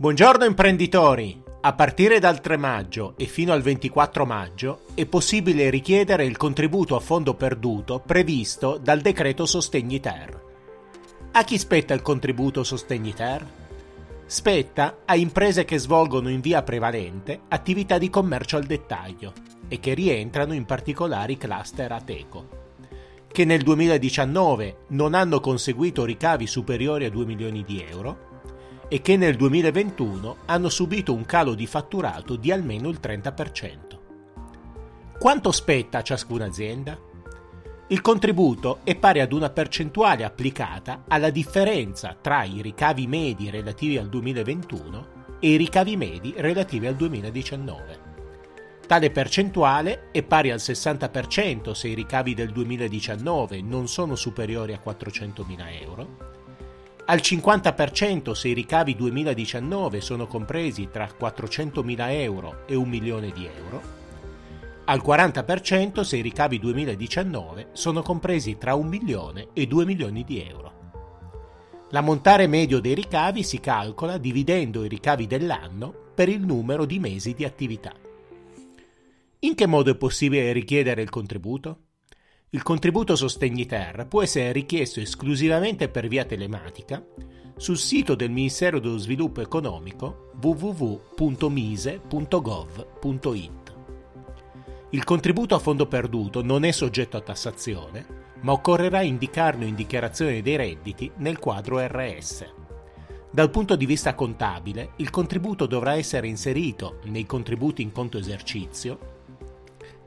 Buongiorno imprenditori! A partire dal 3 maggio e fino al 24 maggio è possibile richiedere il contributo a fondo perduto previsto dal decreto Sostegni Ter. A chi spetta il contributo Sostegni Ter? Spetta a imprese che svolgono in via prevalente attività di commercio al dettaglio e che rientrano in particolari cluster Ateco, che nel 2019 non hanno conseguito ricavi superiori a 2 milioni di euro e che nel 2021 hanno subito un calo di fatturato di almeno il 30%. Quanto spetta a ciascuna azienda? Il contributo è pari ad una percentuale applicata alla differenza tra i ricavi medi relativi al 2021 e i ricavi medi relativi al 2019. Tale percentuale è pari al 60% se i ricavi del 2019 non sono superiori a 400.000 euro al 50% se i ricavi 2019 sono compresi tra 400.000 euro e un milione di euro, al 40% se i ricavi 2019 sono compresi tra un milione e 2 milioni di euro. L'ammontare medio dei ricavi si calcola dividendo i ricavi dell'anno per il numero di mesi di attività. In che modo è possibile richiedere il contributo? Il contributo Sostegni Terra può essere richiesto esclusivamente per via telematica sul sito del Ministero dello Sviluppo Economico www.mise.gov.it. Il contributo a fondo perduto non è soggetto a tassazione, ma occorrerà indicarlo in dichiarazione dei redditi nel quadro RS. Dal punto di vista contabile, il contributo dovrà essere inserito nei contributi in conto esercizio